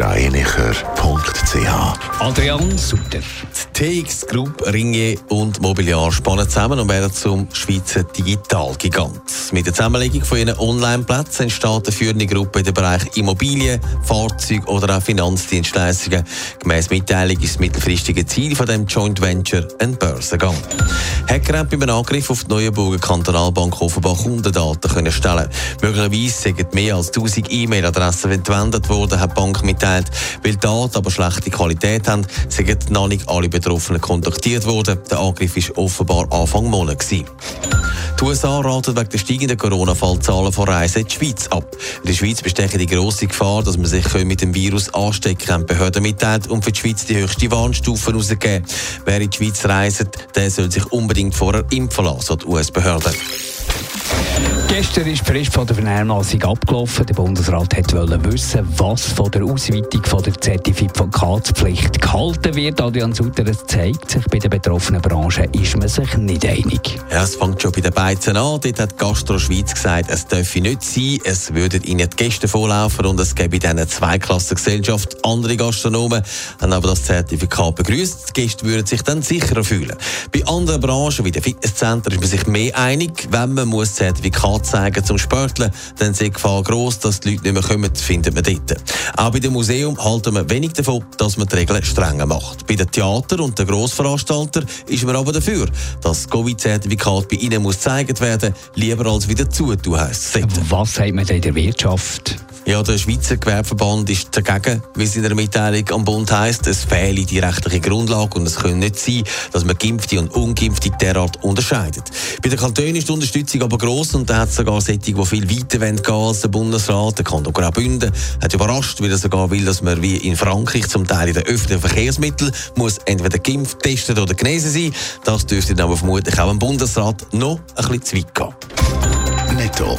blasergreinicher.ch Adrian Sutter. Die TX Group, Ringe und Mobiliar spannen zusammen und werden zum Schweizer Digitalgigant. Mit der Zusammenlegung von ihren Online-Plätzen entsteht eine führende Gruppe in den Bereich Immobilien, Fahrzeuge oder auch Finanzdienstleistungen. Gemäss Mitteilung ist das mittelfristige Ziel von dem Joint Venture ein Börsengang. Hacker haben beim Angriff auf die Neuenburger Kantonalbank offenbar Kundendaten können stellen. Möglicherweise sind mehr als 1000 E-Mail-Adressen entwendet worden, hat die Bank mitteilt. Weil die Daten aber schlechte Qualität haben, sind noch nicht alle Betroffenen kontaktiert worden. Der Angriff war offenbar Anfang Monat. Gewesen. Die USA raten wegen der steigenden Corona-Fallzahlen von Reisen in die Schweiz ab. In der Schweiz besteht die grosse Gefahr, dass man sich mit dem Virus anstecken kann. Die Behörde mitteilt und für die Schweiz die höchste Warnstufe herausgegeben. Wer in die Schweiz reist, der soll sich unbedingt vorher impfen lassen, so die US-Behörde. Gestern ist die Frist von der Vernehmlassung abgelaufen. Der Bundesrat wollte wissen, was von der Ausweitung von der Zertifikatspflicht gehalten wird. Adrian Sutter, es zeigt sich, bei der betroffenen Branche ist man sich nicht einig. Ja, es fängt schon bei den Beizen an. Dort hat Gastro Schweiz gesagt, es dürfe nicht sein, es würden ihnen die Gäste vorlaufen und es gäbe in dieser Zweiklassengesellschaft andere Gastronomen, haben aber das Zertifikat begrüßt. Die Gäste würden sich dann sicherer fühlen. Bei anderen Branchen wie den Fitnesscenter ist man sich mehr einig, wenn man muss Zertifikat zeigen zum Sporteln, dann ist die Gefahr gross, dass die Leute nicht mehr kommen, findet man dort. Auch bei dem Museum halten wir wenig davon, dass man die Regeln strenger macht. Bei den Theater und den Grossveranstaltern ist man aber dafür, dass das Covid-Zertifikat bei ihnen muss gezeigt werden, lieber als wieder zutun heisst. Was sagt man denn in der Wirtschaft? Ja, der Schweizer Gewerbeverband ist dagegen, wie es in der Mitteilung am Bund heisst. Es fehle die rechtliche Grundlage und es kann nicht sein, dass man Geimpfte und Ungeimpfte derart unterscheidet. Bei den Kantonen ist die Unterstützung aber gross und da hat es sogar solche, die viel weiter gehen als der Bundesrat. Der Kanton Graubünden hat überrascht, weil er sogar will, dass man wie in Frankreich zum Teil in den öffentlichen Verkehrsmitteln muss entweder geimpft, testet oder genesen sein. Das dürfte dann aber vermutlich auch im Bundesrat noch ein bisschen zu weit gehen. Netto.